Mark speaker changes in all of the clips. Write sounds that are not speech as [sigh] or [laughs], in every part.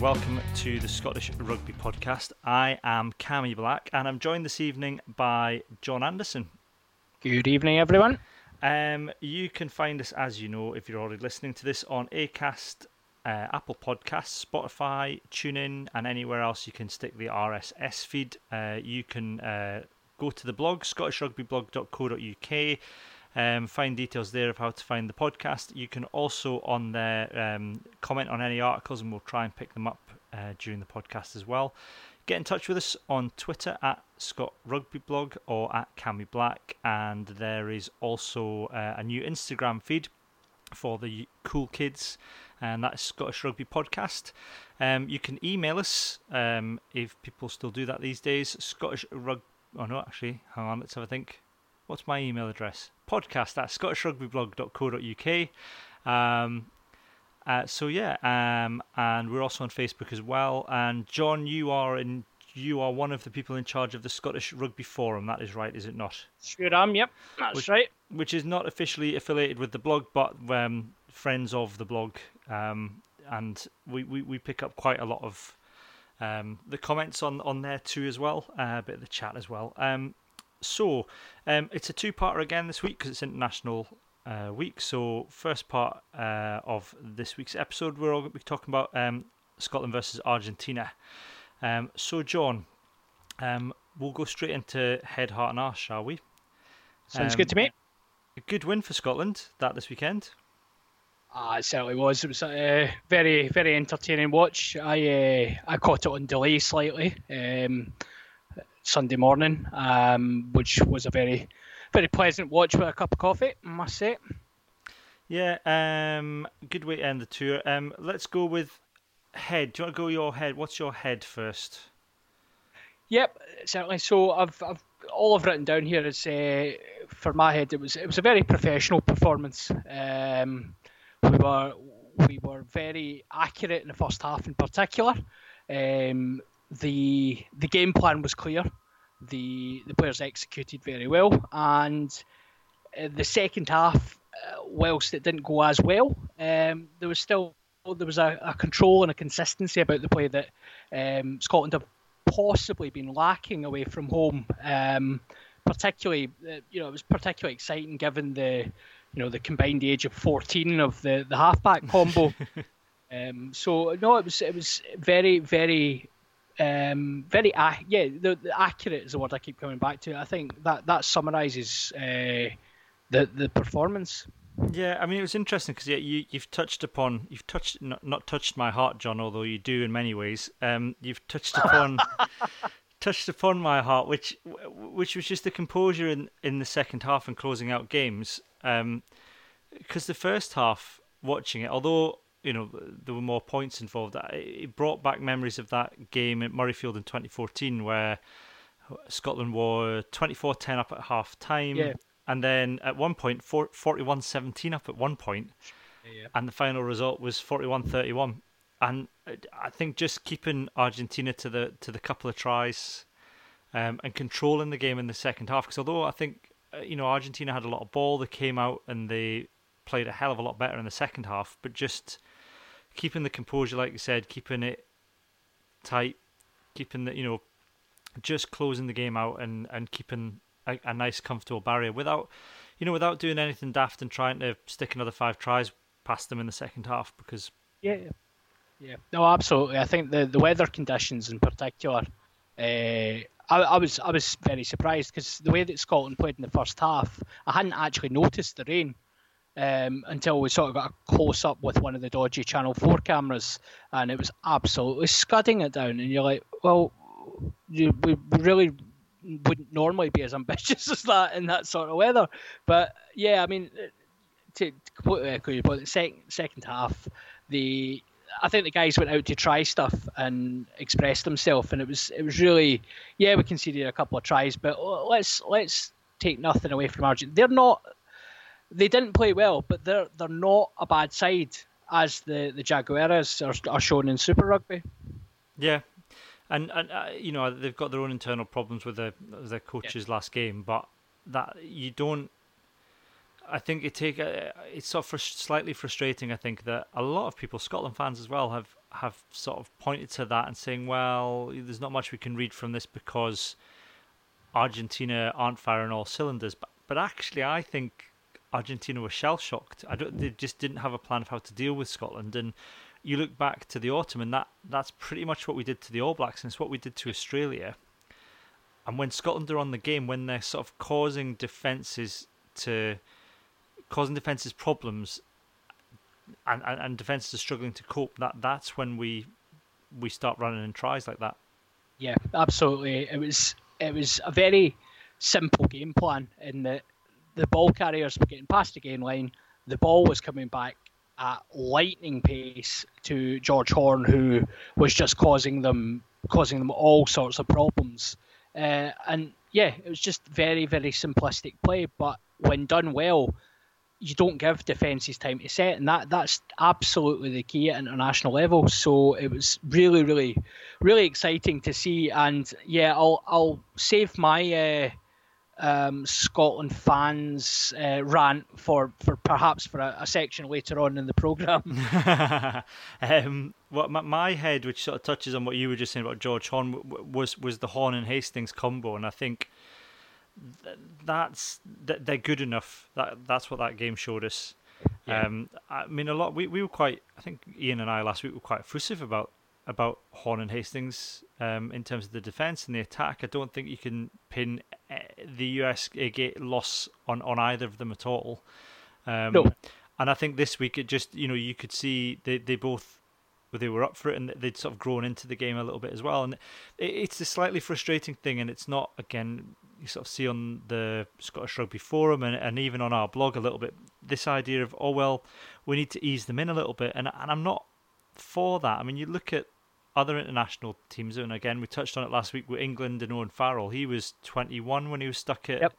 Speaker 1: welcome to the Scottish Rugby Podcast. I am Cammy Black, and I'm joined this evening by John Anderson.
Speaker 2: Good evening, everyone.
Speaker 1: Um, you can find us, as you know, if you're already listening to this, on Acast, uh, Apple Podcasts, Spotify, TuneIn, and anywhere else you can stick the RSS feed. Uh, you can uh, go to the blog, scottishrugbyblog.co.uk. Um, find details there of how to find the podcast. You can also on there um, comment on any articles, and we'll try and pick them up uh, during the podcast as well. Get in touch with us on Twitter at Scott Rugby Blog or at Cammy Black, and there is also uh, a new Instagram feed for the cool kids, and that is Scottish Rugby Podcast. Um, you can email us um, if people still do that these days. Scottish Rug. Oh no, actually, hang on. Let's have a think. What's my email address? Podcast at scottishrugbyblog.co.uk. Um, uh, so yeah, um, and we're also on Facebook as well. And John, you are in. You are one of the people in charge of the Scottish Rugby Forum. That is right, is it not?
Speaker 2: Sure am. Yep, that's
Speaker 1: Which-
Speaker 2: right.
Speaker 1: Which is not officially affiliated with the blog, but um, friends of the blog. Um, and we, we, we pick up quite a lot of um, the comments on, on there too as well, uh, a bit of the chat as well. Um, so um, it's a two-parter again this week because it's International uh, Week. So first part uh, of this week's episode, we're all going to be talking about um, Scotland versus Argentina. Um, so John, um, we'll go straight into head, heart, and arse, shall we?
Speaker 2: Sounds
Speaker 1: Um,
Speaker 2: good to me.
Speaker 1: A good win for Scotland that this weekend.
Speaker 2: Ah, it certainly was. It was a very, very entertaining watch. I uh, I caught it on delay slightly um, Sunday morning, um, which was a very, very pleasant watch with a cup of coffee. I must say.
Speaker 1: Yeah, um, good way to end the tour. Um, let's go with head. Do you want to go your head? What's your head first?
Speaker 2: Yep, certainly. So I've, I've all I've written down here is uh, for my head. It was it was a very professional performance. Um, we were we were very accurate in the first half, in particular. Um, the the game plan was clear. The the players executed very well, and uh, the second half, uh, whilst it didn't go as well, um, there was still there was a, a control and a consistency about the play that um, Scotland have possibly been lacking away from home. Um, particularly, uh, you know, it was particularly exciting given the, you know, the combined age of 14 of the the halfback combo. [laughs] um, so no, it was it was very very. Um, very ac- yeah, the, the accurate is the word I keep coming back to. I think that that summarises uh, the the performance.
Speaker 1: Yeah, I mean it was interesting because yeah, you you've touched upon you've touched not, not touched my heart, John, although you do in many ways. Um, you've touched upon [laughs] touched upon my heart, which which was just the composure in in the second half and closing out games. Um, because the first half, watching it, although you know there were more points involved, it brought back memories of that game at Murrayfield in 2014 where Scotland were 24-10 up at half time.
Speaker 2: Yeah.
Speaker 1: And then at one point, 41 17 up at one point,
Speaker 2: Yeah.
Speaker 1: and the final result was 41 31. And I think just keeping Argentina to the to the couple of tries um, and controlling the game in the second half, because although I think uh, you know Argentina had a lot of ball, they came out and they played a hell of a lot better in the second half, but just keeping the composure, like you said, keeping it tight, keeping the you know just closing the game out and and keeping a, a nice comfortable barrier without you know without doing anything daft and trying to stick another five tries past them in the second half because
Speaker 2: Yeah, yeah, no, absolutely. I think the, the weather conditions in particular, uh, I, I was I was very surprised because the way that Scotland played in the first half, I hadn't actually noticed the rain um, until we sort of got a close up with one of the dodgy Channel Four cameras, and it was absolutely scudding it down. And you're like, well, you, we really wouldn't normally be as ambitious [laughs] as that in that sort of weather, but yeah, I mean. To, completely echo your point, second, second half, the I think the guys went out to try stuff and express themselves, and it was it was really yeah we conceded a couple of tries, but let's let's take nothing away from Argentina. They're not they didn't play well, but they're they're not a bad side as the the Jaguares are, are shown in Super Rugby.
Speaker 1: Yeah, and and uh, you know they've got their own internal problems with their their coaches last game, but that you don't. I think it take uh, it's sort of slightly frustrating. I think that a lot of people, Scotland fans as well, have have sort of pointed to that and saying, well, there's not much we can read from this because Argentina aren't firing all cylinders. But but actually, I think Argentina were shell shocked. I don't. They just didn't have a plan of how to deal with Scotland. And you look back to the autumn, and that that's pretty much what we did to the All Blacks, and it's what we did to Australia. And when Scotland are on the game, when they're sort of causing defences to causing defences problems, and, and, and defences are struggling to cope, that that's when we we start running in tries like that.
Speaker 2: Yeah, absolutely. It was it was a very simple game plan in that the ball carriers were getting past the game line, the ball was coming back at lightning pace to George Horne, who was just causing them causing them all sorts of problems. Uh, and yeah, it was just very very simplistic play, but when done well, you don't give defences time to set, and that that's absolutely the key at international level. So it was really, really, really exciting to see. And yeah, I'll I'll save my uh, um, Scotland fans uh, rant for, for perhaps for a, a, section later on in the program. [laughs]
Speaker 1: um, what my, my, head, which sort of touches on what you were just saying about George Horne, was was the Horne and Hastings combo, and I think that's they're good enough. That that's what that game showed us. Yeah. Um, I mean, a lot. We, we were quite. I think Ian and I last week were quite effusive about about Horne and Hastings um, in terms of the defense and the attack. I don't think you can pin eh, the US loss on on either of them at all. Um, no. And I think this week it just you know you could see they they both they were up for it and they'd sort of grown into the game a little bit as well. And it, it's a slightly frustrating thing, and it's not again you sort of see on the Scottish Rugby Forum and, and even on our blog a little bit this idea of oh well we need to ease them in a little bit and and I'm not for that. I mean you look at other international teams and again we touched on it last week with England and Owen Farrell. He was 21 when he was stuck at
Speaker 2: yep.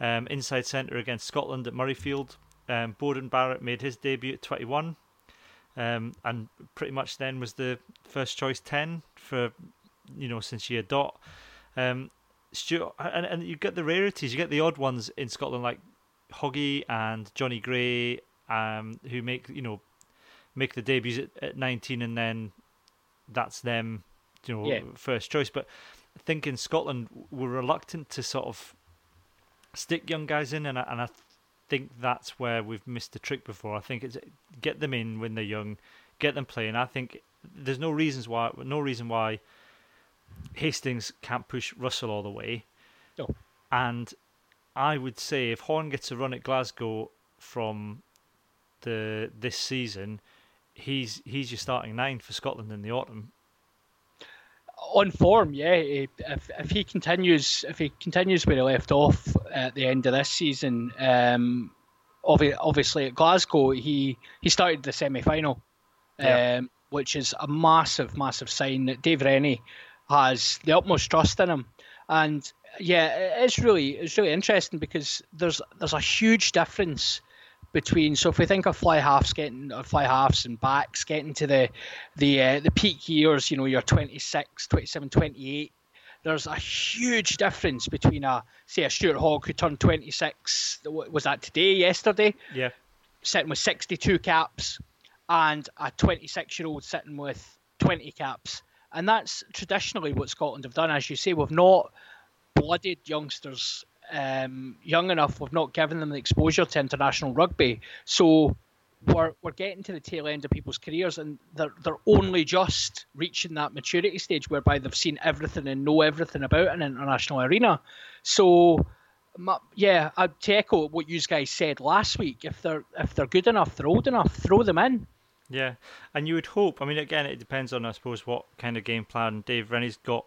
Speaker 1: um, inside centre against Scotland at Murrayfield. Um, Beauden Barrett made his debut at 21. Um, and pretty much then was the first choice 10 for you know since year dot um, Stuart, and, and you get the rarities, you get the odd ones in Scotland like Hoggy and Johnny Gray, um, who make you know make the debuts at, at 19 and then that's them, you know, yeah. first choice. But I think in Scotland we're reluctant to sort of stick young guys in, and I, and I think that's where we've missed the trick before. I think it's get them in when they're young, get them playing. I think there's no reasons why, no reason why Hastings can't push Russell all the way.
Speaker 2: No.
Speaker 1: And I would say if Horne gets a run at Glasgow from the this season, he's he's your starting nine for Scotland in the autumn.
Speaker 2: On form, yeah. If if he continues if he continues where he left off at the end of this season, um, obviously at Glasgow he he started the semi final, yeah. um, which is a massive massive sign that Dave Rennie has the utmost trust in him. And yeah, it's really it's really interesting because there's there's a huge difference between so if we think of fly halves getting or fly halves and backs getting to the the uh, the peak years, you know, you're 26, 27, 28 there's a huge difference between a say a Stuart Hogg who turned 26 was that today yesterday
Speaker 1: yeah
Speaker 2: sitting with 62 caps and a 26 year old sitting with 20 caps and that's traditionally what Scotland have done. As you say, we've not blooded youngsters um, young enough. We've not given them the exposure to international rugby. So we're, we're getting to the tail end of people's careers and they're, they're only just reaching that maturity stage whereby they've seen everything and know everything about an international arena. So, yeah, I'd to echo what you guys said last week. If they're if they're good enough, they're old enough, throw them in.
Speaker 1: Yeah, and you would hope. I mean, again, it depends on, I suppose, what kind of game plan Dave Rennie's got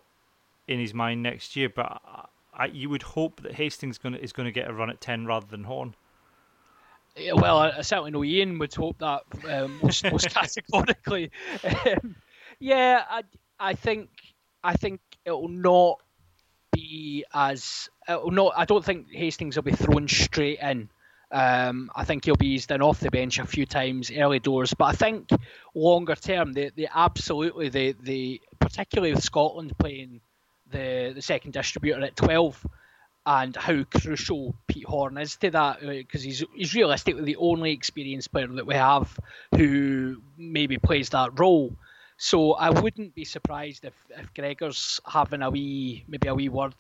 Speaker 1: in his mind next year. But I, you would hope that Hastings gonna, is going to get a run at ten rather than Horne.
Speaker 2: Yeah, well, I, I, certainly know Ian would hope that um, most, [laughs] most categorically. Um, yeah, I, I think I think it will not be as it will not. I don't think Hastings will be thrown straight in um, I think he'll be eased in off the bench a few times early doors, but I think longer term, they, they absolutely they, they particularly with Scotland playing the the second distributor at twelve, and how crucial Pete Horne is to that because uh, he's he's realistically the only experienced player that we have who maybe plays that role. So I wouldn't be surprised if, if Gregor's having a wee maybe a wee word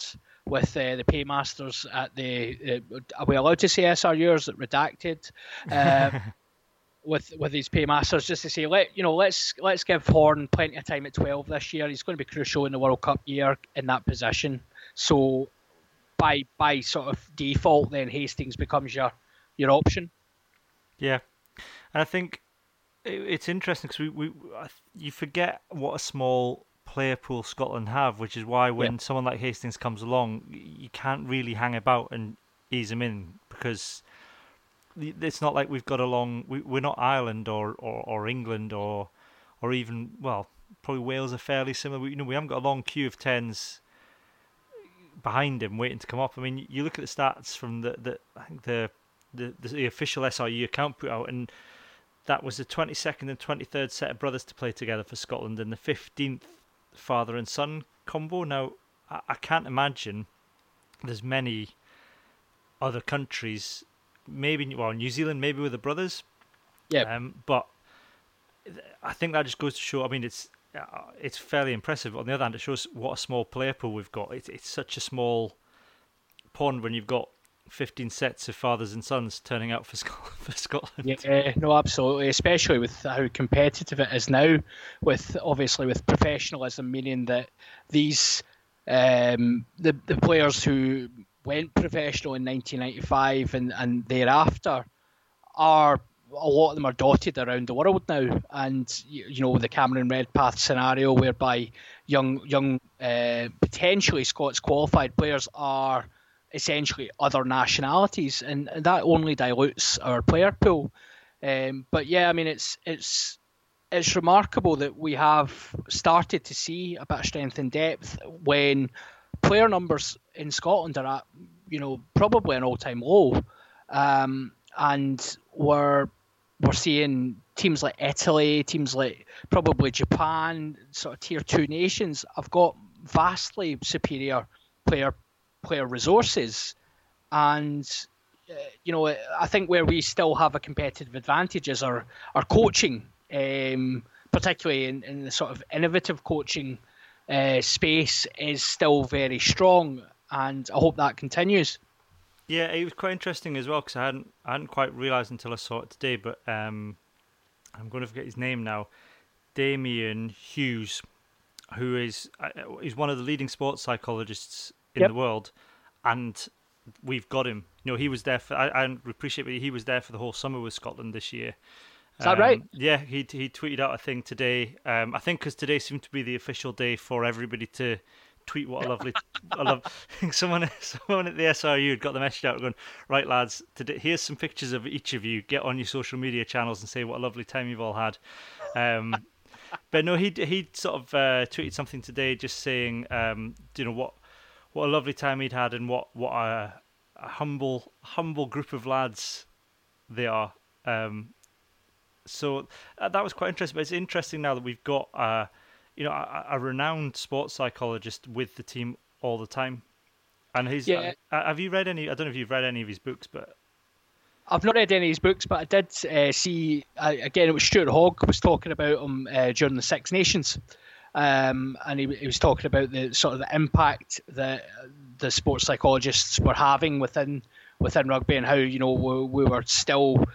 Speaker 2: with uh, the paymasters at the. Uh, are we allowed to say SRUs that redacted? Uh, [laughs] with with his paymasters, just to say, let you know, let's let's give Horne plenty of time at twelve this year. He's going to be crucial in the World Cup year in that position. So by by sort of default, then Hastings becomes your your option.
Speaker 1: Yeah, and I think it's interesting because we, we you forget what a small player pool Scotland have, which is why when yep. someone like Hastings comes along, you can't really hang about and ease him in because it's not like we've got a long. We, we're not Ireland or, or, or England or or even well, probably Wales are fairly similar. We, you know, we haven't got a long queue of tens behind him waiting to come up. I mean, you look at the stats from the the the the, the official SRU account put out, and that was the 22nd and 23rd set of brothers to play together for Scotland, and the 15th father and son combo. Now, I, I can't imagine there's many other countries, maybe well New Zealand, maybe with the brothers.
Speaker 2: Yeah.
Speaker 1: Um, but I think that just goes to show. I mean, it's uh, it's fairly impressive. On the other hand, it shows what a small player pool we've got. It's it's such a small pond when you've got 15 sets of fathers and sons turning out for, [laughs] for Scotland.
Speaker 2: Yeah, no, absolutely. Especially with how competitive it is now, with obviously with professionalism, meaning that these um, the the players who went professional in 1995 and, and thereafter are a lot of them are dotted around the world now, and you know the Cameron Redpath scenario, whereby young young uh, potentially Scots qualified players are essentially other nationalities, and, and that only dilutes our player pool. Um, but yeah, I mean it's it's it's remarkable that we have started to see a bit of strength and depth when player numbers in Scotland are at you know probably an all time low. Um, and we're we're seeing teams like Italy, teams like probably Japan, sort of tier two nations, have got vastly superior player player resources, and uh, you know I think where we still have a competitive advantage is our our coaching, um, particularly in, in the sort of innovative coaching uh, space, is still very strong, and I hope that continues.
Speaker 1: Yeah, it was quite interesting as well because I hadn't I hadn't quite realised until I saw it today. But um, I'm going to forget his name now. Damian Hughes, who is uh, is one of the leading sports psychologists in yep. the world, and we've got him. You know, he was there for. I, I appreciate it. He was there for the whole summer with Scotland this year.
Speaker 2: Is that um, right?
Speaker 1: Yeah, he he tweeted out a thing today. Um, I think because today seemed to be the official day for everybody to tweet what a lovely I love [laughs] someone someone at the SRU had got the message out going right lads today here's some pictures of each of you get on your social media channels and say what a lovely time you've all had um, but no he he sort of uh, tweeted something today just saying um, you know what what a lovely time he'd had and what what a, a humble humble group of lads they are um, so uh, that was quite interesting but it's interesting now that we've got uh, you know, a, a, renowned sports psychologist with the team all the time. And he's. Yeah. Uh, have you read any? I don't know if you've read any of his books, but.
Speaker 2: I've not read any of his books, but I did uh, see uh, again. It was Stuart Hogg was talking about him uh, during the Six Nations, um, and he, he, was talking about the sort of the impact that the sports psychologists were having within within rugby and how you know we, we were still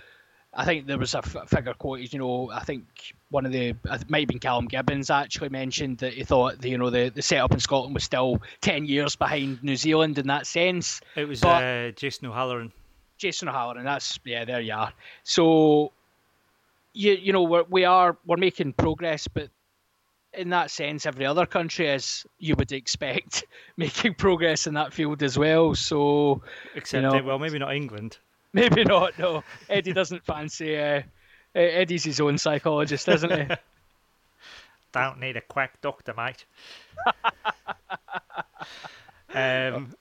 Speaker 2: I think there was a f- figure quoted. You know, I think one of the it might have been Callum Gibbons actually mentioned that he thought the, you know the, the setup in Scotland was still ten years behind New Zealand in that sense.
Speaker 1: It was but, uh, Jason O'Halloran.
Speaker 2: Jason O'Halloran. That's yeah. There you are. So you you know we're, we are we're making progress, but in that sense, every other country, is you would expect, [laughs] making progress in that field as well. So,
Speaker 1: except you know, well, maybe not England. [laughs]
Speaker 2: Maybe not. No, Eddie doesn't fancy. Uh, Eddie's his own psychologist, isn't he? [laughs]
Speaker 1: Don't need a quack doctor, mate. [laughs] um,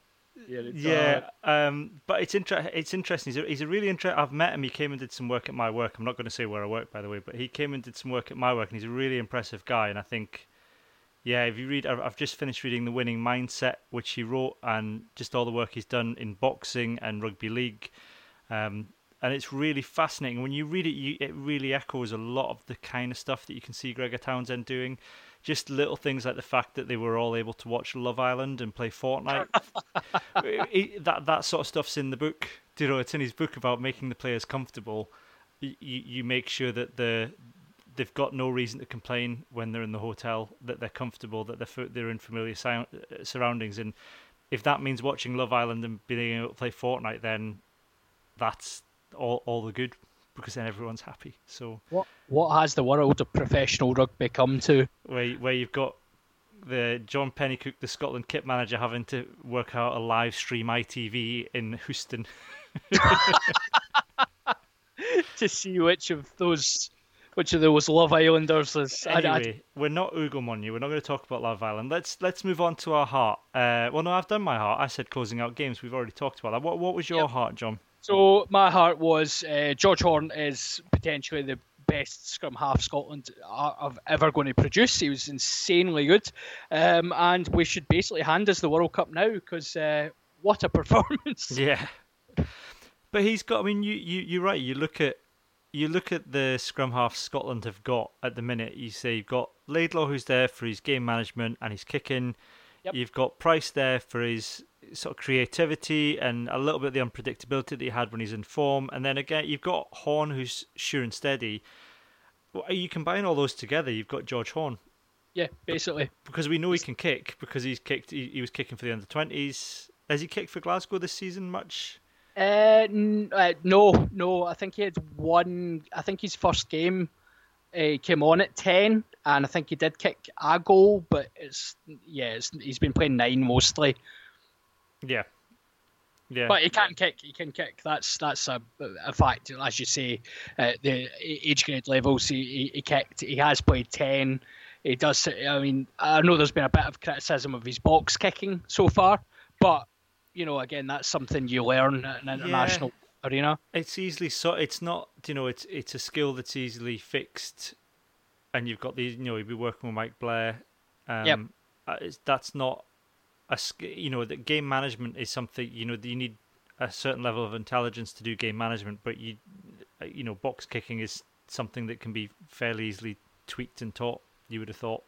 Speaker 1: yeah, yeah um, but it's inter- It's interesting. He's a, he's a really interesting. I've met him. He came and did some work at my work. I'm not going to say where I work, by the way, but he came and did some work at my work, and he's a really impressive guy. And I think Yeah, if you read, I've I've just finished reading The Winning Mindset, which he wrote, and just all the work he's done in boxing and rugby league. Um, and it's really fascinating. When you read it, you, it really echoes a lot of the kind of stuff that you can see Gregor Townsend doing. Just little things like the fact that they were all able to watch Love Island and play Fortnite. [laughs] It- that that sort of stuff's in the book. You know, it's in his book about making the players comfortable. You, you make sure that the they've got no reason to complain when they're in the hotel. That they're comfortable. That they're they're in familiar sound, uh, surroundings. And if that means watching Love Island and being able to play Fortnite, then that's all all the good because then everyone's happy. So
Speaker 2: What what has the world of professional rugby come to?
Speaker 1: where where you've got the John Pennycook, the Scotland kit manager, having to work out a live stream ITV in Houston. [laughs]
Speaker 2: to see which of those which of those Love Islanders is. I- I-
Speaker 1: Anyway, we're not Ugomonyu. We're not going to talk about Love Island. Let's let's move on to our heart. Uh, well, no, I've done my heart. I said closing out games. We've already talked about that. What what was your
Speaker 2: Yep.
Speaker 1: heart, John?
Speaker 2: So my heart was uh, George Horne is potentially the best scrum half Scotland have ever going to produce. He was insanely good, um, and we should basically hand us the World Cup now because uh, what a [laughs] performance!
Speaker 1: Yeah, but he's got. I mean, you you you're right. You look at you look at the scrum half Scotland have got at the minute. You say you've got Laidlaw who's there for his game management and his kicking.
Speaker 2: Yep.
Speaker 1: You've got Price there for his sort of creativity and a little bit of the unpredictability that he had when he's in form. And then again, you've got Horne who's sure and steady. You combine all those together, you've got George Horne
Speaker 2: Yeah, basically.
Speaker 1: because we know he can kick because he's kicked. He, he was kicking for the under twenties. Has he kicked for Glasgow this season much?
Speaker 2: Uh, n- uh, no, no. I think he had one. I think his first game uh, came on at ten, and I think he did kick a goal. But it's yeah, it's, he's been playing nine mostly.
Speaker 1: Yeah, yeah.
Speaker 2: But he can kick. He can kick. That's that's a, a fact. As you say, at the age grade levels, he, he, he kicked. He has played ten. He does. I mean, I know there's been a bit of criticism of his box kicking so far, but you know, again, that's something you learn at an international arena.
Speaker 1: It's easily so. It's not. You know, it's it's a skill that's easily fixed, and you've got these. You know, you'll be working with Mike Blair. Um,
Speaker 2: Yep.
Speaker 1: uh, that's not a. You know, that game management is something. You know, that you need a certain level of intelligence to do game management, but you, uh, you know, box kicking is something that can be fairly easily tweaked and taught. You would have thought.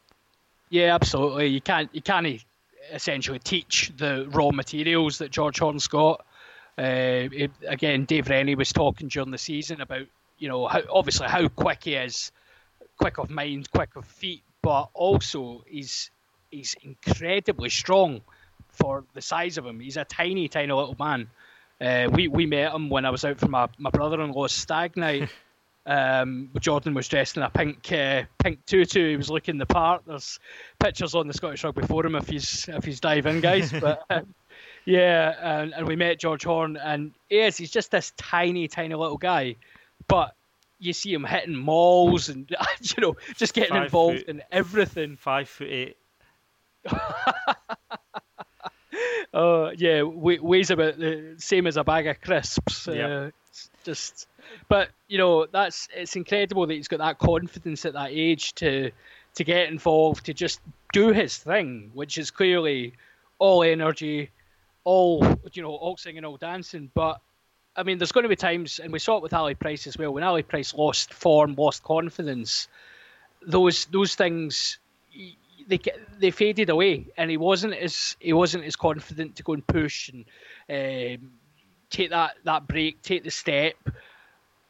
Speaker 2: Yeah, absolutely. You can't you can't essentially teach the raw materials that George Horne's got. Uh, it, again, Dave Rennie was talking during the season about you know how obviously how quick he is, quick of mind, quick of feet, but also he's he's incredibly strong for the size of him. He's a tiny, tiny little man. Uh, we we met him when I was out for my, my brother-in-law's stag night. [laughs] Um, Jordan was dressed in a pink uh, pink tutu. He was looking the part. There's pictures on the Scottish Rugby Forum if he's if he's dive in, guys. [laughs] But um, yeah, and, and we met George Horne, and yes, he's just this tiny, tiny little guy, but you see him hitting mauls and [laughs] you know just getting
Speaker 1: Five
Speaker 2: involved
Speaker 1: foot-
Speaker 2: in everything.
Speaker 1: Five foot eight.
Speaker 2: Uh, [laughs] yeah, we, weighs about the same as a bag of crisps.
Speaker 1: Yep.
Speaker 2: Uh, it's just, but you know, that's it's incredible that he's got that confidence at that age to to get involved, to just do his thing, which is clearly all energy, all you know, all singing, all dancing. But I mean, there's going to be times, and we saw it with Ali Price as well. When Ali Price lost form, lost confidence, those those things they they faded away, and he wasn't as he wasn't as confident to go and push and um, take that that break, take the step.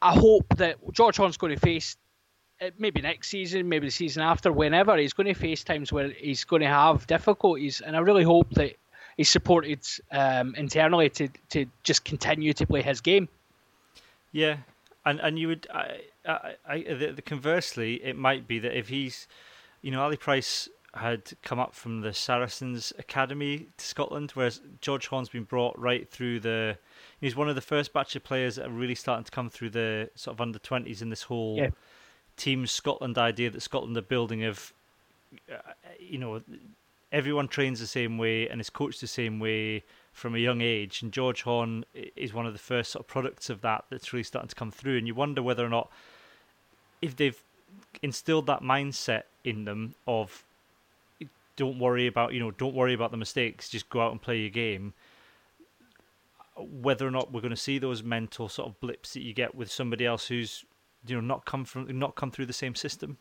Speaker 2: I hope that George Horne's going to face uh, maybe next season, maybe the season after, whenever he's going to face times where he's going to have difficulties, and I really hope that he's supported um, internally to to just continue to play his game.
Speaker 1: Yeah, and and you would, I, I, I the, the conversely, it might be that if he's, you know, Ali Price had come up from the Saracens Academy to Scotland, whereas George Horne's been brought right through the. He's one of the first batch of players that are really starting to come through the sort of under twenties in this whole
Speaker 2: Yeah.
Speaker 1: Team Scotland idea that Scotland are building of, uh, you know, everyone trains the same way and is coached the same way from a young age. And George Horn is one of the first sort of products of that that's really starting to come through. And you wonder whether or not, if they've instilled that mindset in them of don't worry about you know don't worry about the mistakes, just go out and play your game. Whether or not we're going to see those mental sort of blips that you get with somebody else who's you know not come from not come through the same system.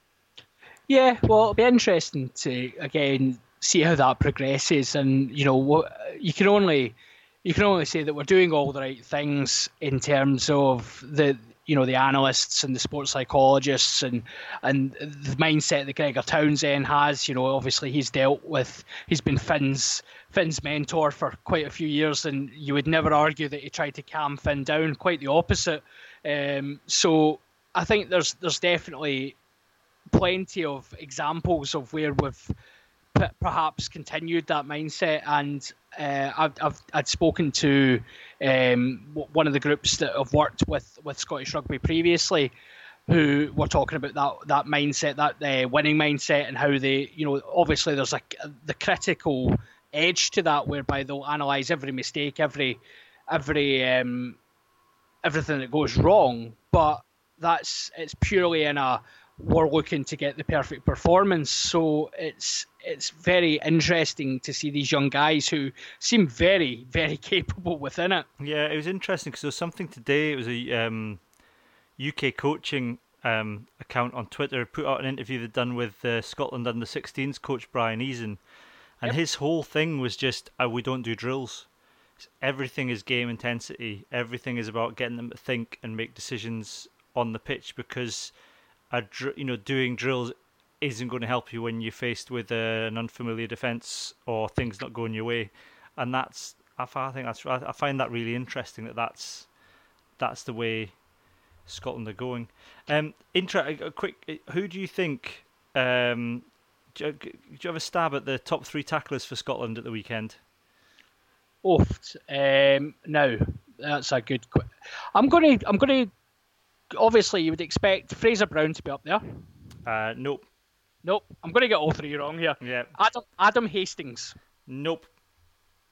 Speaker 2: Yeah, well, it'll be interesting to again see how that progresses, and you know what you can only you can only say that we're doing all the right things in terms of the you know the analysts and the sports psychologists and and the mindset that Gregor Townsend has. You know, obviously he's dealt with he's been Finn's Finn's mentor for quite a few years, and you would never argue that he tried to calm Finn down. Quite the opposite. Um, so I think there's there's definitely plenty of examples of where we've p- perhaps continued that mindset. And uh, I've, I've I'd spoken to um, one of the groups that have worked with, with Scottish Rugby previously, who were talking about that that mindset, that uh, winning mindset, and how they, you know, obviously there's a the critical edge to that, whereby they'll analyze every mistake, every every um, everything that goes wrong, but that's it's purely in a we're looking to get the perfect performance. So it's it's very interesting to see these young guys who seem very very [laughs] capable within it.
Speaker 1: Yeah, it was interesting because there was something today. It was a um, UK coaching um, account on Twitter put out an interview they'd done with uh, Scotland under 16s coach Brian Eason, and yep. his whole thing was just uh, we don't do drills. Everything is game intensity. Everything is about getting them to think and make decisions on the pitch because a you know doing drills isn't going to help you when you're faced with uh, an unfamiliar defence or things not going your way, and that's I, think that's I find that really interesting that that's that's the way Scotland are going. Um, intra, a quick, who do you think? Um, do, you, do you have a stab at the top three tacklers for Scotland at the weekend?
Speaker 2: Oft. Um, no, that's a good. Qu- I'm gonna. I'm gonna obviously you would expect Fraser Brown to be up there.
Speaker 1: Uh, nope.
Speaker 2: Nope. I'm going to get all three wrong here.
Speaker 1: Yeah.
Speaker 2: Adam Adam Hastings.
Speaker 1: Nope.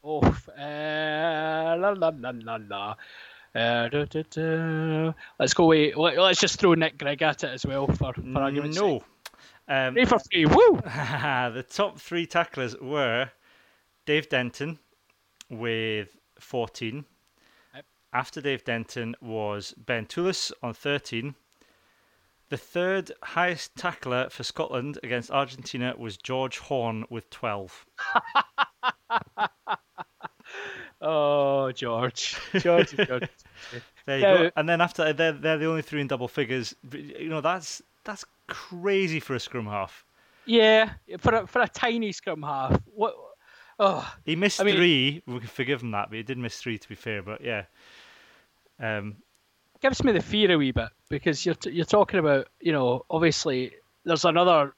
Speaker 2: Oh, uh, la la la la la. Uh, da, da, da. Let's go away. Let, us just throw Nick Grigg at it as well for, for argument's
Speaker 1: no.
Speaker 2: sake. Um, three for three. Woo! [laughs]
Speaker 1: the top three tacklers were Dave Denton with 14, after Dave Denton was Ben Toolis on 13. The third highest tackler for Scotland against Argentina was George Horne with 12. [laughs]
Speaker 2: oh, George. George, George. [laughs]
Speaker 1: there you go. And then after they're, they're the only three in double figures. You know, that's that's crazy for a scrum half.
Speaker 2: Yeah, for a, for a tiny scrum half. What? Oh,
Speaker 1: he missed I mean, three. We can forgive him that, but he did miss three to be fair. But yeah, um,
Speaker 2: gives me the fear a wee bit because you're t- you're talking about you know obviously there's another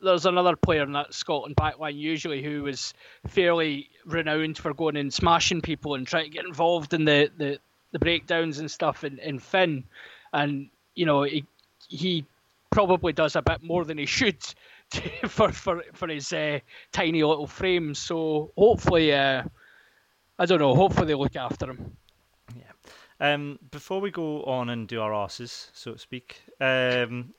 Speaker 2: there's another player in that Scotland backline usually who was fairly renowned for going and smashing people and trying to get involved in the, the, the breakdowns and stuff in, in Finn. And, you know, he, he probably does a bit more than he should [laughs] to, for, for, for his uh, tiny little frame. So hopefully, uh, I don't know, hopefully they look after him.
Speaker 1: Um, before we go on and do our asses, so to speak, um,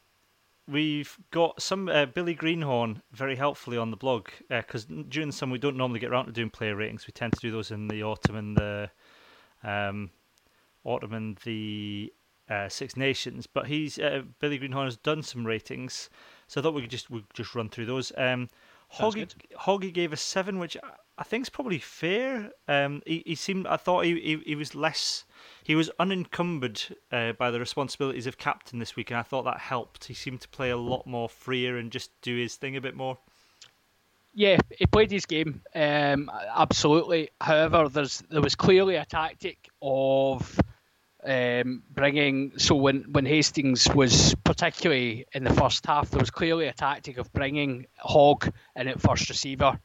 Speaker 1: we've got some uh, Billy Greenhorn very helpfully on the blog because uh, during the summer we don't normally get around to doing player ratings. We tend to do those in the autumn and the um, autumn and the uh, Six Nations. But he's uh, Billy Greenhorn has done some ratings, so I thought we could just we just run through those. Um, Hoggy, Hoggy gave a seven, which I think it's probably fair. Um, he, he seemed I thought he, he, he was less he was unencumbered uh, by the responsibilities of captain this week, and I thought that helped. He seemed to play a lot more freer and just do his thing a bit more.
Speaker 2: Yeah, he played his game um, absolutely. However, there's there was clearly a tactic of um, bringing. So when when Hastings was particularly in the first half, there was clearly a tactic of bringing Hogg in at first receiver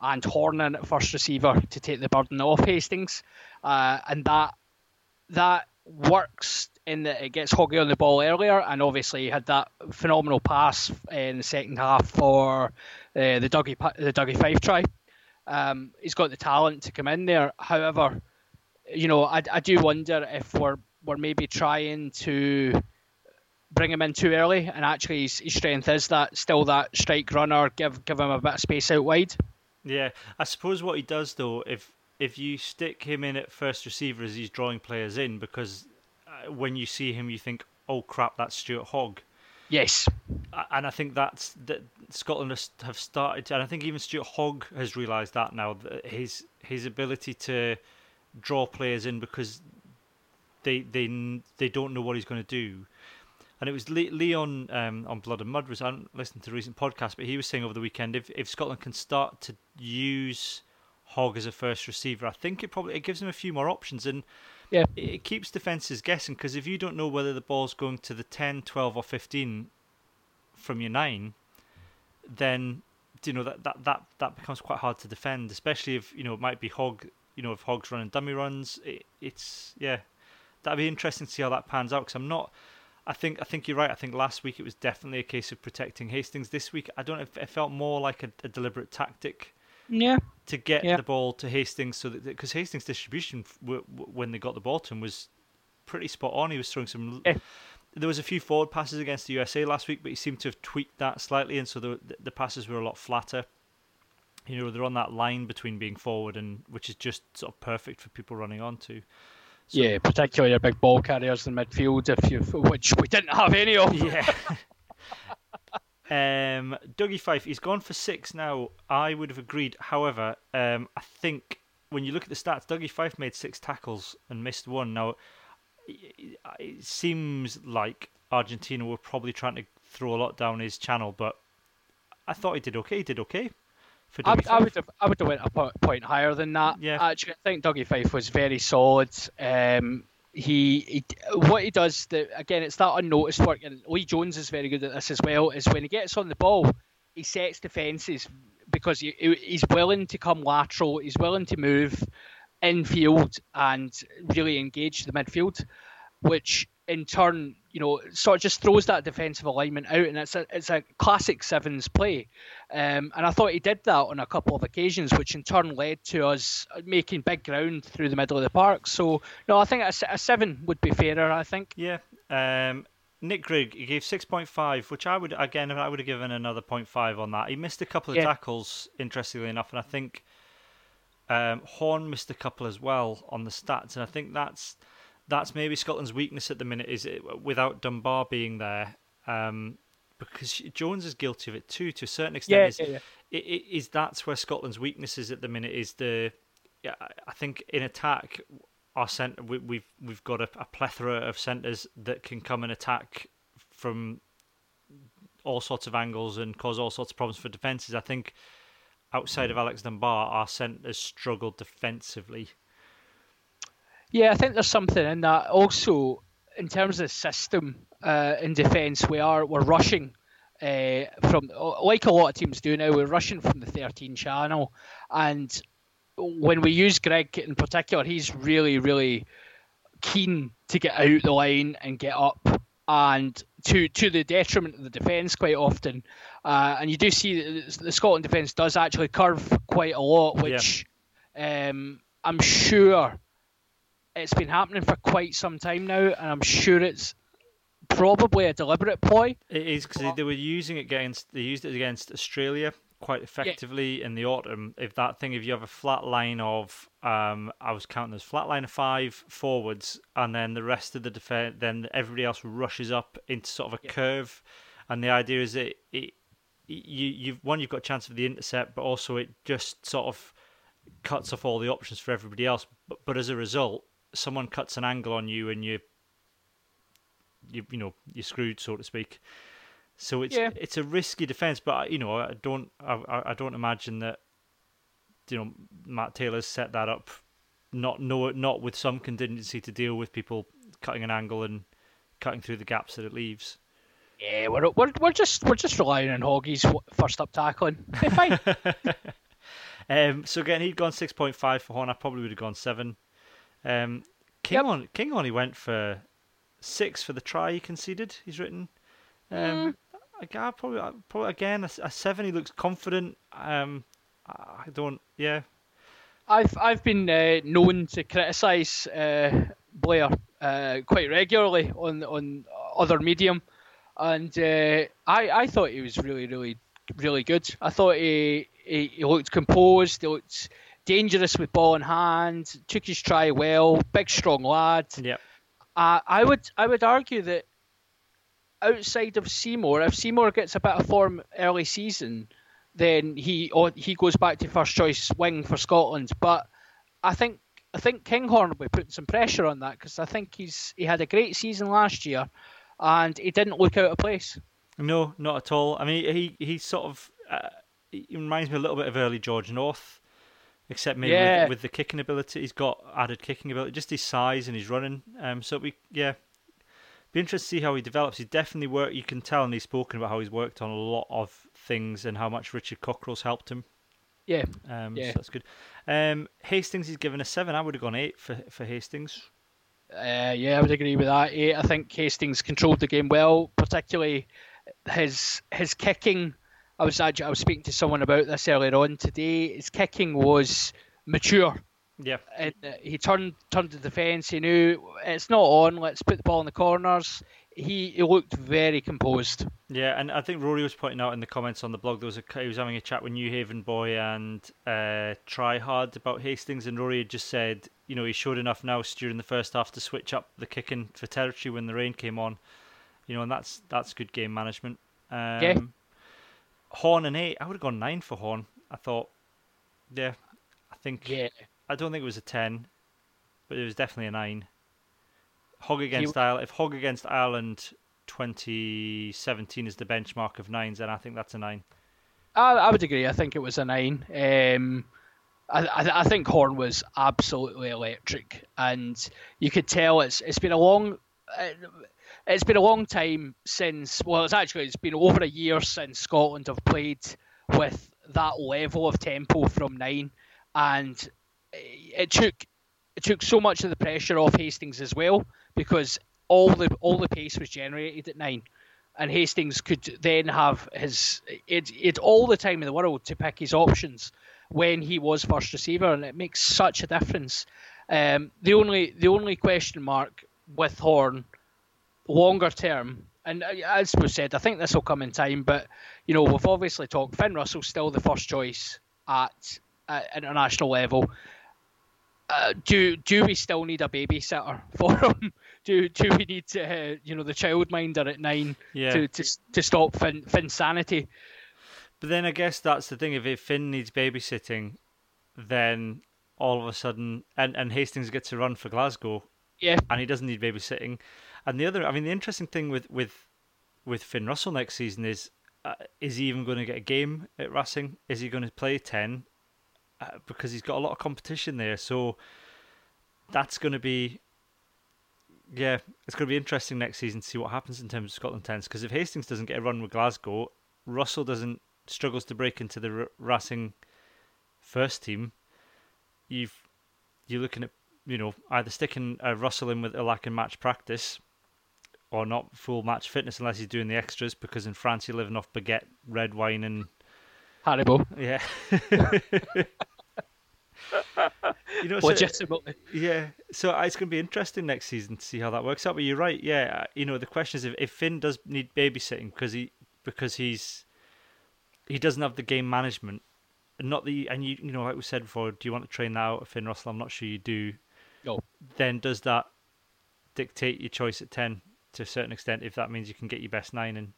Speaker 2: and Horne in at first receiver to take the burden off Hastings, uh, and that that works in that it gets Hoggy on the ball earlier, and obviously he had that phenomenal pass in the second half for uh, the Dougie the Dougie Fife try. Um, he's got the talent to come in there. However, you know, I, I do wonder if we're we're maybe trying to bring him in too early, and actually his, his strength is that still that strike runner, give give him a bit of space out wide.
Speaker 1: Yeah, I suppose what he does though, if if you stick him in at first receiver as he's drawing players in, because uh, when you see him, you think, "Oh crap, that's Stuart Hogg."
Speaker 2: Yes,
Speaker 1: and I think that's that Scotland have started, and I think even Stuart Hogg has realised that now that his his ability to draw players in because they they they don't know what he's going to do. And it was Leon um, on Blood and Mud was I listening to a recent podcast, but he was saying over the weekend if if Scotland can start to use Hogg as a first receiver, I think it probably it gives him a few more options and
Speaker 2: yeah.
Speaker 1: it, keeps defenses guessing because if you don't know whether the ball's going to the 10, 12 or 15 from your 9, then you know that, that that that becomes quite hard to defend, especially if you know it might be Hogg. You know, if Hogg's running dummy runs, it, it's yeah, that'd be interesting to see how that pans out. Because I'm not, I think I think you're right. I think last week it was definitely a case of protecting Hastings. This week, I don't know. If it felt more like a, a deliberate tactic.
Speaker 2: Yeah.
Speaker 1: To get
Speaker 2: yeah.
Speaker 1: the ball to Hastings, so that because Hastings' distribution w- w- when they got the ball to him was pretty spot on. He was throwing some. Yeah. There was a few forward passes against the USA last week, but he seemed to have tweaked that slightly, and so the the passes were a lot flatter. You know, they're on that line between being forward and which is just sort of perfect for people running onto.
Speaker 2: So, yeah, particularly your big ball carriers in midfield, if you which we didn't have any of. [laughs]
Speaker 1: Yeah. um, Dougie Fife, he's gone for six now. I would have agreed. However, um, I think when you look at the stats, Dougie Fife made six tackles and missed one. Now, it seems like Argentina were probably trying to throw a lot down his channel, but I thought he did okay. He did okay.
Speaker 2: I, I, would have, I would have went a point higher than that.
Speaker 1: Yeah.
Speaker 2: Actually, I think Dougie Fife was very solid. Um, he, he, what he does, the, again, it's that unnoticed work, and Lee Jones is very good at this as well. Is when he gets on the ball, he sets defences because he, he's willing to come lateral, he's willing to move infield and really engage the midfield, which in turn, you know, sort of just throws that defensive alignment out, and it's a it's a classic sevens play. Um, and I thought he did that on a couple of occasions, which in turn led to us making big ground through the middle of the park. So no, I think a, a seven would be fairer. I think.
Speaker 1: Yeah. Um, Nick Grigg, he gave six point five, which I would again I would have given another 0.5 on that. He missed a couple of yeah. tackles, interestingly enough, and I think um, Horne missed a couple as well on the stats, and I think that's that's maybe Scotland's weakness at the minute is it, without Dunbar being there, um, because Jones is guilty of it too to a certain extent.
Speaker 2: Yeah,
Speaker 1: is,
Speaker 2: yeah, yeah.
Speaker 1: It, it, is that's where Scotland's weakness is at the minute is the yeah, I think in attack our centre we, have we've, we've got a, a plethora of centres that can come and attack from all sorts of angles and cause all sorts of problems for defences. I think outside of Alex Dunbar, our centres struggled defensively
Speaker 2: yeah, I think there's something in that. Also, in terms of the system uh, in defence, we are we're rushing uh, from like a lot of teams do now. We're rushing from the 13 channel, and when we use Grigg in particular, he's really really keen to get out the line and get up, and to to the detriment of the defence quite often. Uh, and you do see that the Scotland defence does actually curve quite a lot, which yeah. um, I'm sure it's been happening for quite some time now, and I'm sure it's probably a deliberate ploy.
Speaker 1: It is because they were using it against they used it against Australia quite effectively yeah. in the autumn. If that thing, if you have a flat line of, um, I was counting as flat line of five forwards, and then the rest of the defense, then everybody else rushes up into sort of a yeah. curve, and the idea is that it, you you've one you've got a chance of the intercept, but also it just sort of cuts off all the options for everybody else. But but as a result, someone cuts an angle on you and you you you know you're screwed so to speak. So it's
Speaker 2: yeah.
Speaker 1: it's a risky defense, but you know I don't I, I don't imagine that you know Matt Taylor's set that up not no not with some contingency to deal with people cutting an angle and cutting through the gaps that it leaves.
Speaker 2: Yeah, we're we're, we're just we're just relying on Hoggie's first up tackling. fine. [laughs]
Speaker 1: um, so again, he'd gone six point five for Horne I probably would have gone seven. Um, King, yep. on, King only went for six for the try he conceded. He's written. Um, mm. probably, probably again a, a, seven. He looks confident. Um, I don't. Yeah.
Speaker 2: I've I've been uh, known to criticise uh, Blair uh, quite regularly on on other medium, and uh, I I thought he was really really really good. I thought he he, he looked composed. He looked dangerous with ball in hand. Took his try well. Big strong lad.
Speaker 1: Yep.
Speaker 2: Uh, I would I would argue that outside of Seymour, if Seymour gets a bit of form early season, then he or he goes back to first choice wing for Scotland. But I think I think Kinghorn will be putting some pressure on that because I think he's he had a great season last year, and he didn't look out of place.
Speaker 1: No, not at all. I mean, he he sort of uh, he reminds me a little bit of early George North, except maybe
Speaker 2: Yeah.
Speaker 1: with, with the kicking ability. He's got added kicking ability, just his size and his running. Um, so we yeah, be interested to see how he develops. He definitely worked. You can tell, and he's spoken about how he's worked on a lot of things and how much Richard Cockerill's helped him.
Speaker 2: Yeah,
Speaker 1: Um,
Speaker 2: Yeah.
Speaker 1: so that's good. Um, Hastings, he's given a seven. I would have gone eight for for Hastings.
Speaker 2: uh, yeah, I would agree with that. Eight. I think Hastings controlled the game well, particularly his his kicking. I was actually I was speaking to someone about this earlier on today. His kicking was mature.
Speaker 1: Yeah,
Speaker 2: and uh, he turned turned to the defence. He knew it's not on. Let's put the ball in the corners. He, he looked very composed.
Speaker 1: Yeah, and I think Rory was pointing out in the comments on the blog there was a he was having a chat with New Haven boy and uh, Tryhard about Hastings, and Rory had just said, you know, he showed enough now during the first half to switch up the kicking for territory when the rain came on, you know, and that's that's good game management. Um,
Speaker 2: Yeah.
Speaker 1: Horne and eight, I would have gone nine for Horne. I thought, yeah, I think
Speaker 2: Yeah,
Speaker 1: I don't think it was a ten, but it was definitely a nine. Hogg against Ireland. If Hogg against Ireland 2017 is the benchmark of nines, then I think that's a nine.
Speaker 2: I, I would agree. I think it was a nine. Um, I, I, I think Horne was absolutely electric, and you could tell it's it's been a long. Uh, it's been a long time since. Well, it's actually it's been over a year since Scotland have played with that level of tempo from nine, and it took it took so much of the pressure off Hastings as well because all the all the pace was generated at nine, and Hastings could then have his it it all the time in the world to pick his options when he was first receiver, and it makes such a difference. Um, the only the only question mark with Horne longer term, and uh, as we said, I think this will come in time. But you know, we've obviously talked. Finn Russell's still the first choice at, at international level. Uh, do do we still need a babysitter [laughs] for him? Do do we need to, uh, you know the childminder at nine
Speaker 1: Yeah.
Speaker 2: to, to to stop Finn Finn sanity?
Speaker 1: But then I guess that's the thing. If, if Finn needs babysitting, then all of a sudden, and, and Hastings gets a run for Glasgow,
Speaker 2: Yeah,
Speaker 1: and he doesn't need babysitting. And the other, I mean, the interesting thing with with with Finn Russell next season is, uh, is he even going to get a game at Racing? Is he going to play ten? Uh, because he's got a lot of competition there, so that's going to be. Yeah, it's going to be interesting next season to see what happens in terms of Scotland tens. Because if Hastings doesn't get a run with Glasgow, Russell doesn't struggles to break into the R- Racing first team. You've you're looking at you know either sticking uh, Russell in with a lack in match practice, or not full match fitness unless he's doing the extras. Because in France you're living off baguette, red wine, and
Speaker 2: Haribo,
Speaker 1: yeah. [laughs] you know, so,
Speaker 2: legitimately.
Speaker 1: yeah. So uh, it's going to be interesting next season to see how that works out. But you're right. Yeah. uh, You know, the question is if, if Finn does need babysitting because he because he's he doesn't have the game management, and not the and you you know like we said before, do you want to train that out of Finn Russell? I'm not sure you do.
Speaker 2: No.
Speaker 1: Then does that dictate your choice at ten to a certain extent? If that means you can get your best nine in.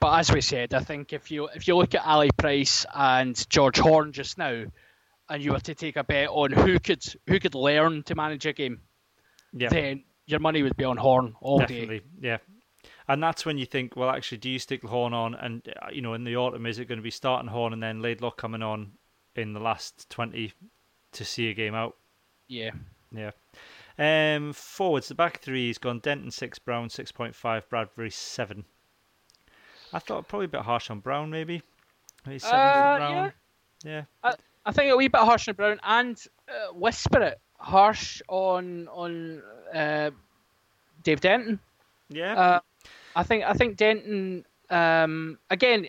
Speaker 2: But as we said, I think if you if you look at Ali Price and George Horne just now, and you were to take a bet on who could who could learn to manage a game,
Speaker 1: Yeah.
Speaker 2: then your money would be on Horne all day.
Speaker 1: Yeah. And that's when you think, well, actually, do you stick the Horne on? And uh, you know, in the autumn, is it going to be starting Horne and then Laidlaw coming on in the last twenty to see a game out?
Speaker 2: Yeah.
Speaker 1: Yeah. Um, forwards, the back three has gone Denton six, Brown six point five, Bradbury seven. I thought probably a bit harsh on Brown, maybe. Maybe seven
Speaker 2: Uh,
Speaker 1: for Brown.
Speaker 2: yeah.
Speaker 1: Yeah.
Speaker 2: I I think a wee bit harsh on Brown and uh, whisper it harsh on on uh, Dave Denton.
Speaker 1: Yeah.
Speaker 2: Uh, I think I think Denton um, again.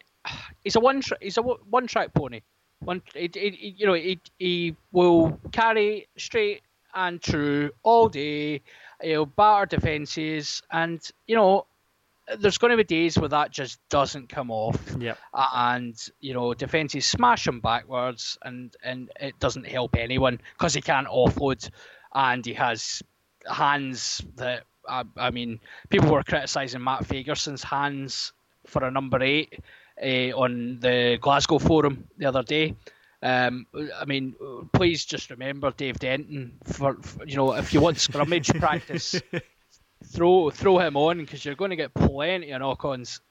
Speaker 2: He's a one tra- he's a one track pony. One you know he he will carry straight and true all day. He'll batter defences and you know there's going to be days where that just doesn't come off.
Speaker 1: Yep.
Speaker 2: And you know, defenses smash him backwards, and and it doesn't help anyone because he can't offload, and he has hands that I, I mean, people were criticising Matt Fagerson's hands for a number eight uh, on the Glasgow forum the other day. Um, I mean, please just remember Dave Denton for, for you know if you want scrummage [laughs] practice, throw throw him on because you're going to get plenty of knock-ons.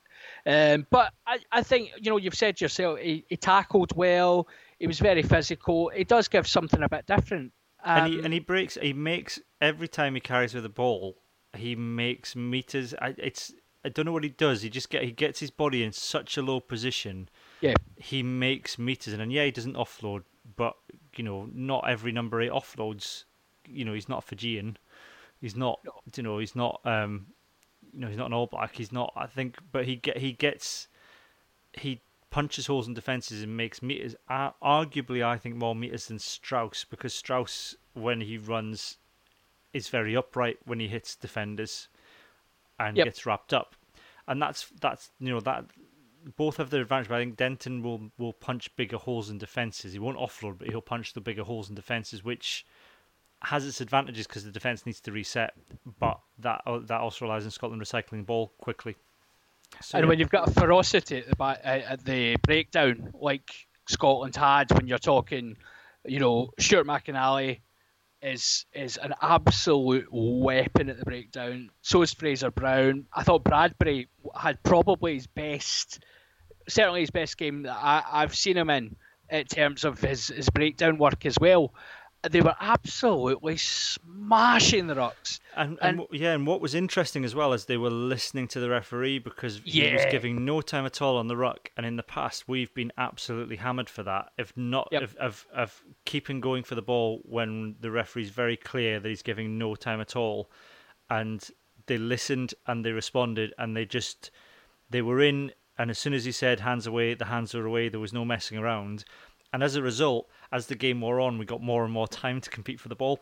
Speaker 2: Um, but I, I think you know you've said yourself he, he tackled well. He was very physical. It does give something a bit different.
Speaker 1: Um, and he and he breaks. He makes every time he carries with the ball. He makes meters. I, it's I don't know what he does. He just get he gets his body in such a low position.
Speaker 2: Yeah.
Speaker 1: He makes meters, and, and yeah, he doesn't offload, but you know, not every number eight offloads. You know, he's not a Fijian. He's not. No. You know, he's not. Um, you know, he's not an All Black. He's not. I think, but he get he gets he punches holes in defenses and makes meters. Arguably, I think more meters than Strauss because Strauss, when he runs, is very upright when he hits defenders and yep. gets wrapped up. And that's that's you know that both have their advantage. But I think Denton will will punch bigger holes in defenses. He won't offload, but he'll punch the bigger holes in defenses, which has its advantages because the defense needs to reset. But that uh, that also relies on Scotland recycling the ball quickly.
Speaker 2: So, and when you've got a ferocity at the back, at the breakdown like Scotland had when you're talking, you know, Stuart McInally, is is an absolute weapon at the breakdown. So is Fraser Brown. I thought Bradbury had probably his best, certainly his best game that I, I've seen him in in terms of his, his breakdown work as well they were absolutely smashing the rocks.
Speaker 1: And, and, and, yeah, and what was interesting as well is they were listening to the referee because
Speaker 2: yeah.
Speaker 1: he was giving no time at all on the ruck. And in the past, we've been absolutely hammered for that. If not, yep. of, of of keeping going for the ball when the referee's very clear that he's giving no time at all, and they listened and they responded and they just they were in. And as soon as he said hands away, the hands were away. There was no messing around. And as a result, as the game wore on, we got more and more time to compete for the ball.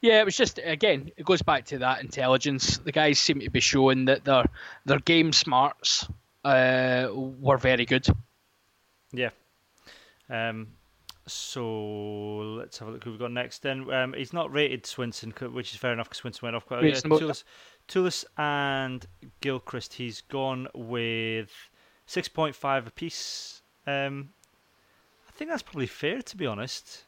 Speaker 2: Yeah, it was just again, it goes back to that intelligence. The guys seem to be showing that their their game smarts uh, were very good.
Speaker 1: Yeah. Um, so let's have a look who we've got next. Then um, he's not rated Swinson, which is fair enough because Swinson went off quite. Yeah, Toolis, Toolis and Gilchrist. He's gone with six point five apiece. Um, I think that's probably fair, to be honest.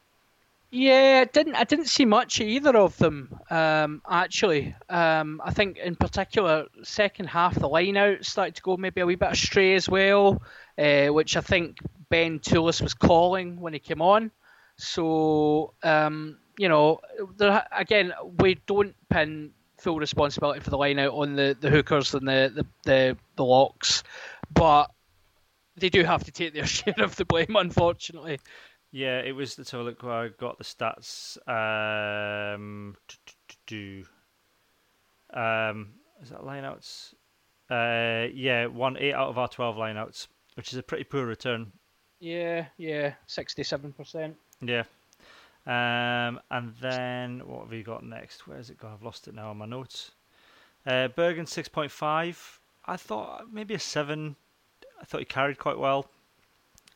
Speaker 2: Yeah, I didn't I didn't see much either of them um, actually. Um, I think in particular, second half the line out started to go maybe a wee bit astray as well, uh, which I think Ben Toolis was calling when he came on. So um, you know, there, again, we don't pin full responsibility for the line out on the, the hookers and the, the, the, the locks, but they do have to take their [laughs] share of the blame, unfortunately.
Speaker 1: Yeah, it was. Let's have a look where I got the stats. Um, um, is that lineouts? Uh, yeah, one eight out of our twelve lineouts, which is a pretty poor return.
Speaker 2: Yeah, yeah, sixty-seven percent.
Speaker 1: Yeah. Um, and then what have we got next? Where's it gone? I've lost it now on my notes. Uh, Berghan six point five. I thought maybe a seven I thought he carried quite well.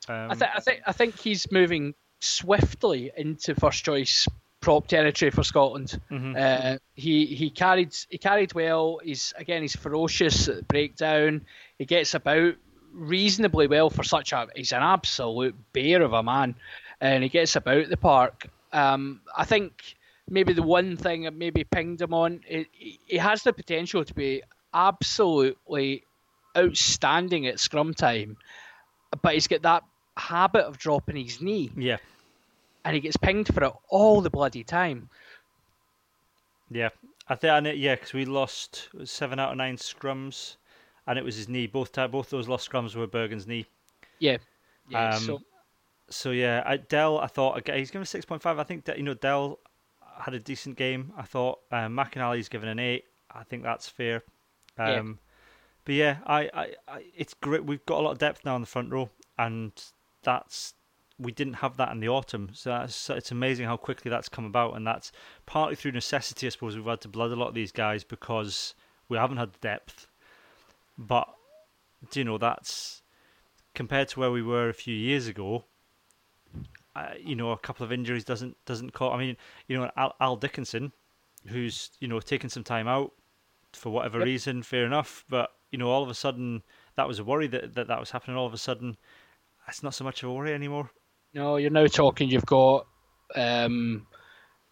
Speaker 2: Um, I, th- I think I think he's moving swiftly into first choice prop territory for Scotland.
Speaker 1: Mm-hmm.
Speaker 2: Uh, he he carried he carried well. He's again he's ferocious at the breakdown. He gets about reasonably well for such a he's an absolute bear of a man, and he gets about the park. Um, I think maybe the one thing that maybe pinged him on, he has the potential to be absolutely outstanding at scrum time, but he's got that habit of dropping his knee.
Speaker 1: Yeah.
Speaker 2: And he gets pinged for it all the bloody time.
Speaker 1: Yeah, I think yeah, because we lost seven out of nine scrums, and it was his knee. Both both those lost scrums were Berghan's knee.
Speaker 2: Yeah. Yeah. Um, so.
Speaker 1: So yeah, I, Dell. I thought he's given six point five. I think that you know Dell had a decent game. I thought um, McInally's given an eight. I think that's fair. Um, but yeah, I, I, I, it's great. We've got a lot of depth now in the front row, and that's we didn't have that in the autumn. So that's, it's amazing how quickly that's come about, and that's partly through necessity. I suppose we've had to blood a lot of these guys because we haven't had the depth. but do you know that's compared to where we were a few years ago. Uh, you know, a couple of injuries doesn't doesn't call. I mean, you know, Al, Al Dickinson, who's you know taken some time out for whatever
Speaker 2: Yep.
Speaker 1: reason, fair enough. But you know, all of a sudden, that was a worry that that, that was happening. All of a sudden, it's not so much of a worry anymore.
Speaker 2: No, you're now talking. You've got um,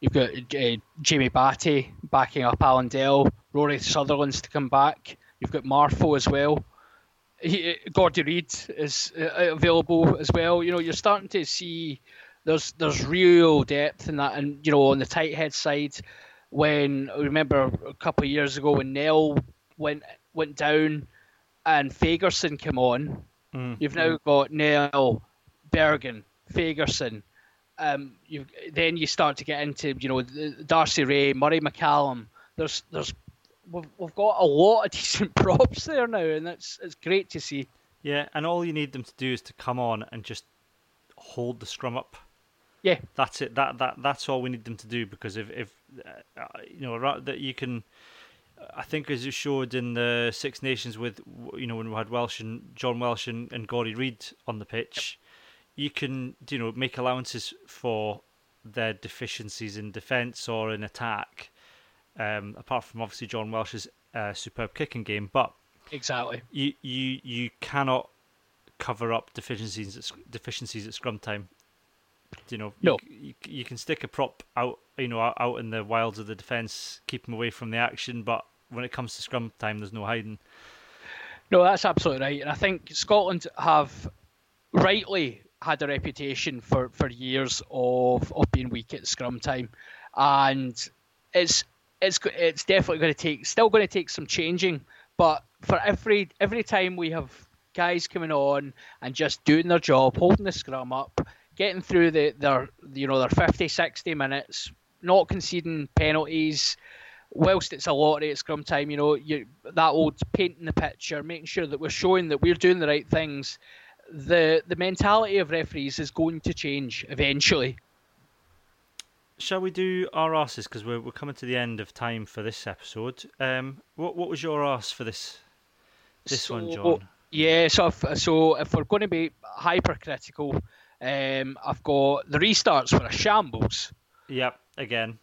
Speaker 2: you've got uh, Jamie Bhatti backing up Alan Dell, Rory Sutherland's to come back. You've got Marfo as well. He, Gordy Reid is uh, available as well. You know, you're starting to see there's there's real depth in that, and you know, on the tight head side, when I remember a couple of years ago when Nel went went down and Fagerson came on,
Speaker 1: Mm.
Speaker 2: You've now got Nel, Berghan, Fagerson. Um, you then you start to get into you know D'Arcy Rae, Murray McCallum. There's there's we've, we've got a lot of [laughs] decent props there now, and that's it's great to see.
Speaker 1: Yeah, and all you need them to do is to come on and just hold the scrum up.
Speaker 2: Yeah,
Speaker 1: That's it. That that that's all we need them to do because if if uh, uh, you know that you can, I think as you showed in the Six Nations with you know when we had Welsh and John Welsh and, and Gordy Reid on the pitch, you can you know make allowances for their deficiencies in defence or in attack. Um, apart from obviously John Welsh's uh, superb kicking game, but
Speaker 2: exactly.
Speaker 1: you you you cannot cover up deficiencies at, deficiencies at scrum time. You know,
Speaker 2: No.
Speaker 1: you, you, you can stick a prop out, you know, out, in the wilds of the defence, keep them away from the action, but when it comes to scrum time, there's no hiding.
Speaker 2: No, that's absolutely right, and I think Scotland have rightly had a reputation for, for years of, of being weak at scrum time, and it's it's it's definitely going to take still going to take some changing, but for every every time we have guys coming on and just doing their job, holding the scrum up, getting through the, their you know their 50, 60 minutes, not conceding penalties, whilst it's a lottery at scrum time, you know, you that old painting the picture, making sure that we're showing that we're doing the right things. The the mentality of referees is going to change eventually.
Speaker 1: Shall we do our asses because we're we're coming to the end of time for this episode? Um, what what was your ass for this this one, John?
Speaker 2: Yeah, so if, so if we're going to be hypercritical, um, I've got the restarts were a shambles.
Speaker 1: Yep, again.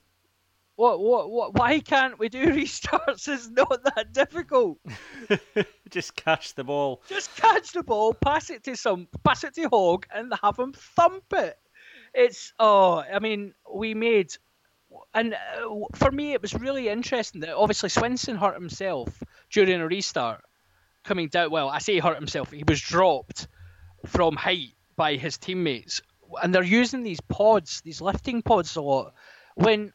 Speaker 2: What, what, what? Why can't we do [laughs] restarts? It's not that difficult. [laughs]
Speaker 1: Just catch the ball.
Speaker 2: Just catch the ball, pass it to some, pass it to Hogg, and have him thump it. It's oh, I mean, we made, and uh, for me, it was really interesting that obviously Swinson hurt himself during a restart, coming down. Well, I say he hurt himself. He was dropped from height by his teammates, and they're using these pods, these lifting pods a lot. When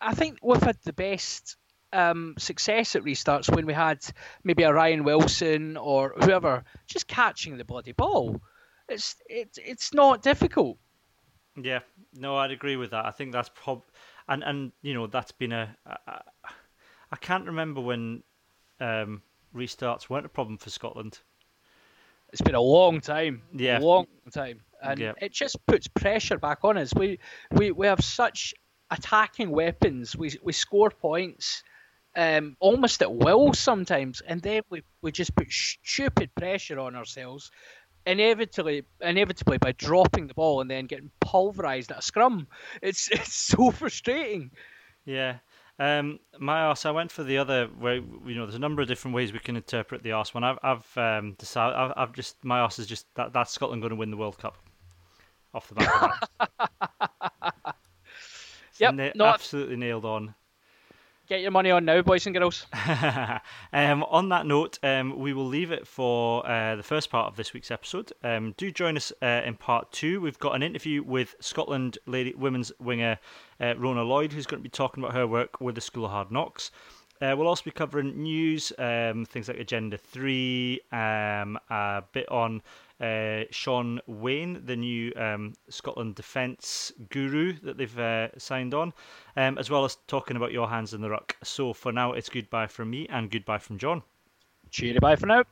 Speaker 2: I think we've had the best um, success at restarts when we had maybe a Ryan Wilson or whoever just catching the bloody ball. It's it's it's not difficult.
Speaker 1: Yeah, no, I'd agree with that. I think that's prob, and and you know that's been a. I, can't remember when um, restarts weren't a problem for Scotland.
Speaker 2: It's been a long time.
Speaker 1: Yeah.
Speaker 2: long time, and
Speaker 1: Yeah.
Speaker 2: it just puts pressure back on us. We we we have such attacking weapons. We we score points. Um, almost at will sometimes, and then we, we just put stupid pressure on ourselves, inevitably inevitably by dropping the ball and then getting pulverized at a scrum. It's [laughs] it's so frustrating.
Speaker 1: Yeah. Um, my arse, I went for the other way. You know, there's a number of different ways we can interpret the arse one. I've, I've um, decided. I've, I've just my arse is just that that's Scotland going to win the World Cup. Off the back of that. [laughs]
Speaker 2: Yep,
Speaker 1: na- absolutely nailed on.
Speaker 2: Get your money on now, boys and girls. [laughs]
Speaker 1: um, on that note, um, we will leave it for uh, the first part of this week's episode. Um, do join us uh, in part two. We've got an interview with Scotland lady women's winger uh, Rhona Lloyd, who's going to be talking about her work with the School of Hard Knocks. Uh, we'll also be covering news, um, things like Agenda 3, um, a bit on uh, Sean Wayne, the new um, Scotland defence guru that they've uh, signed on, um, as well as talking about your hands in the ruck. So for now, it's goodbye from me and goodbye from John.
Speaker 2: Cheery bye for now.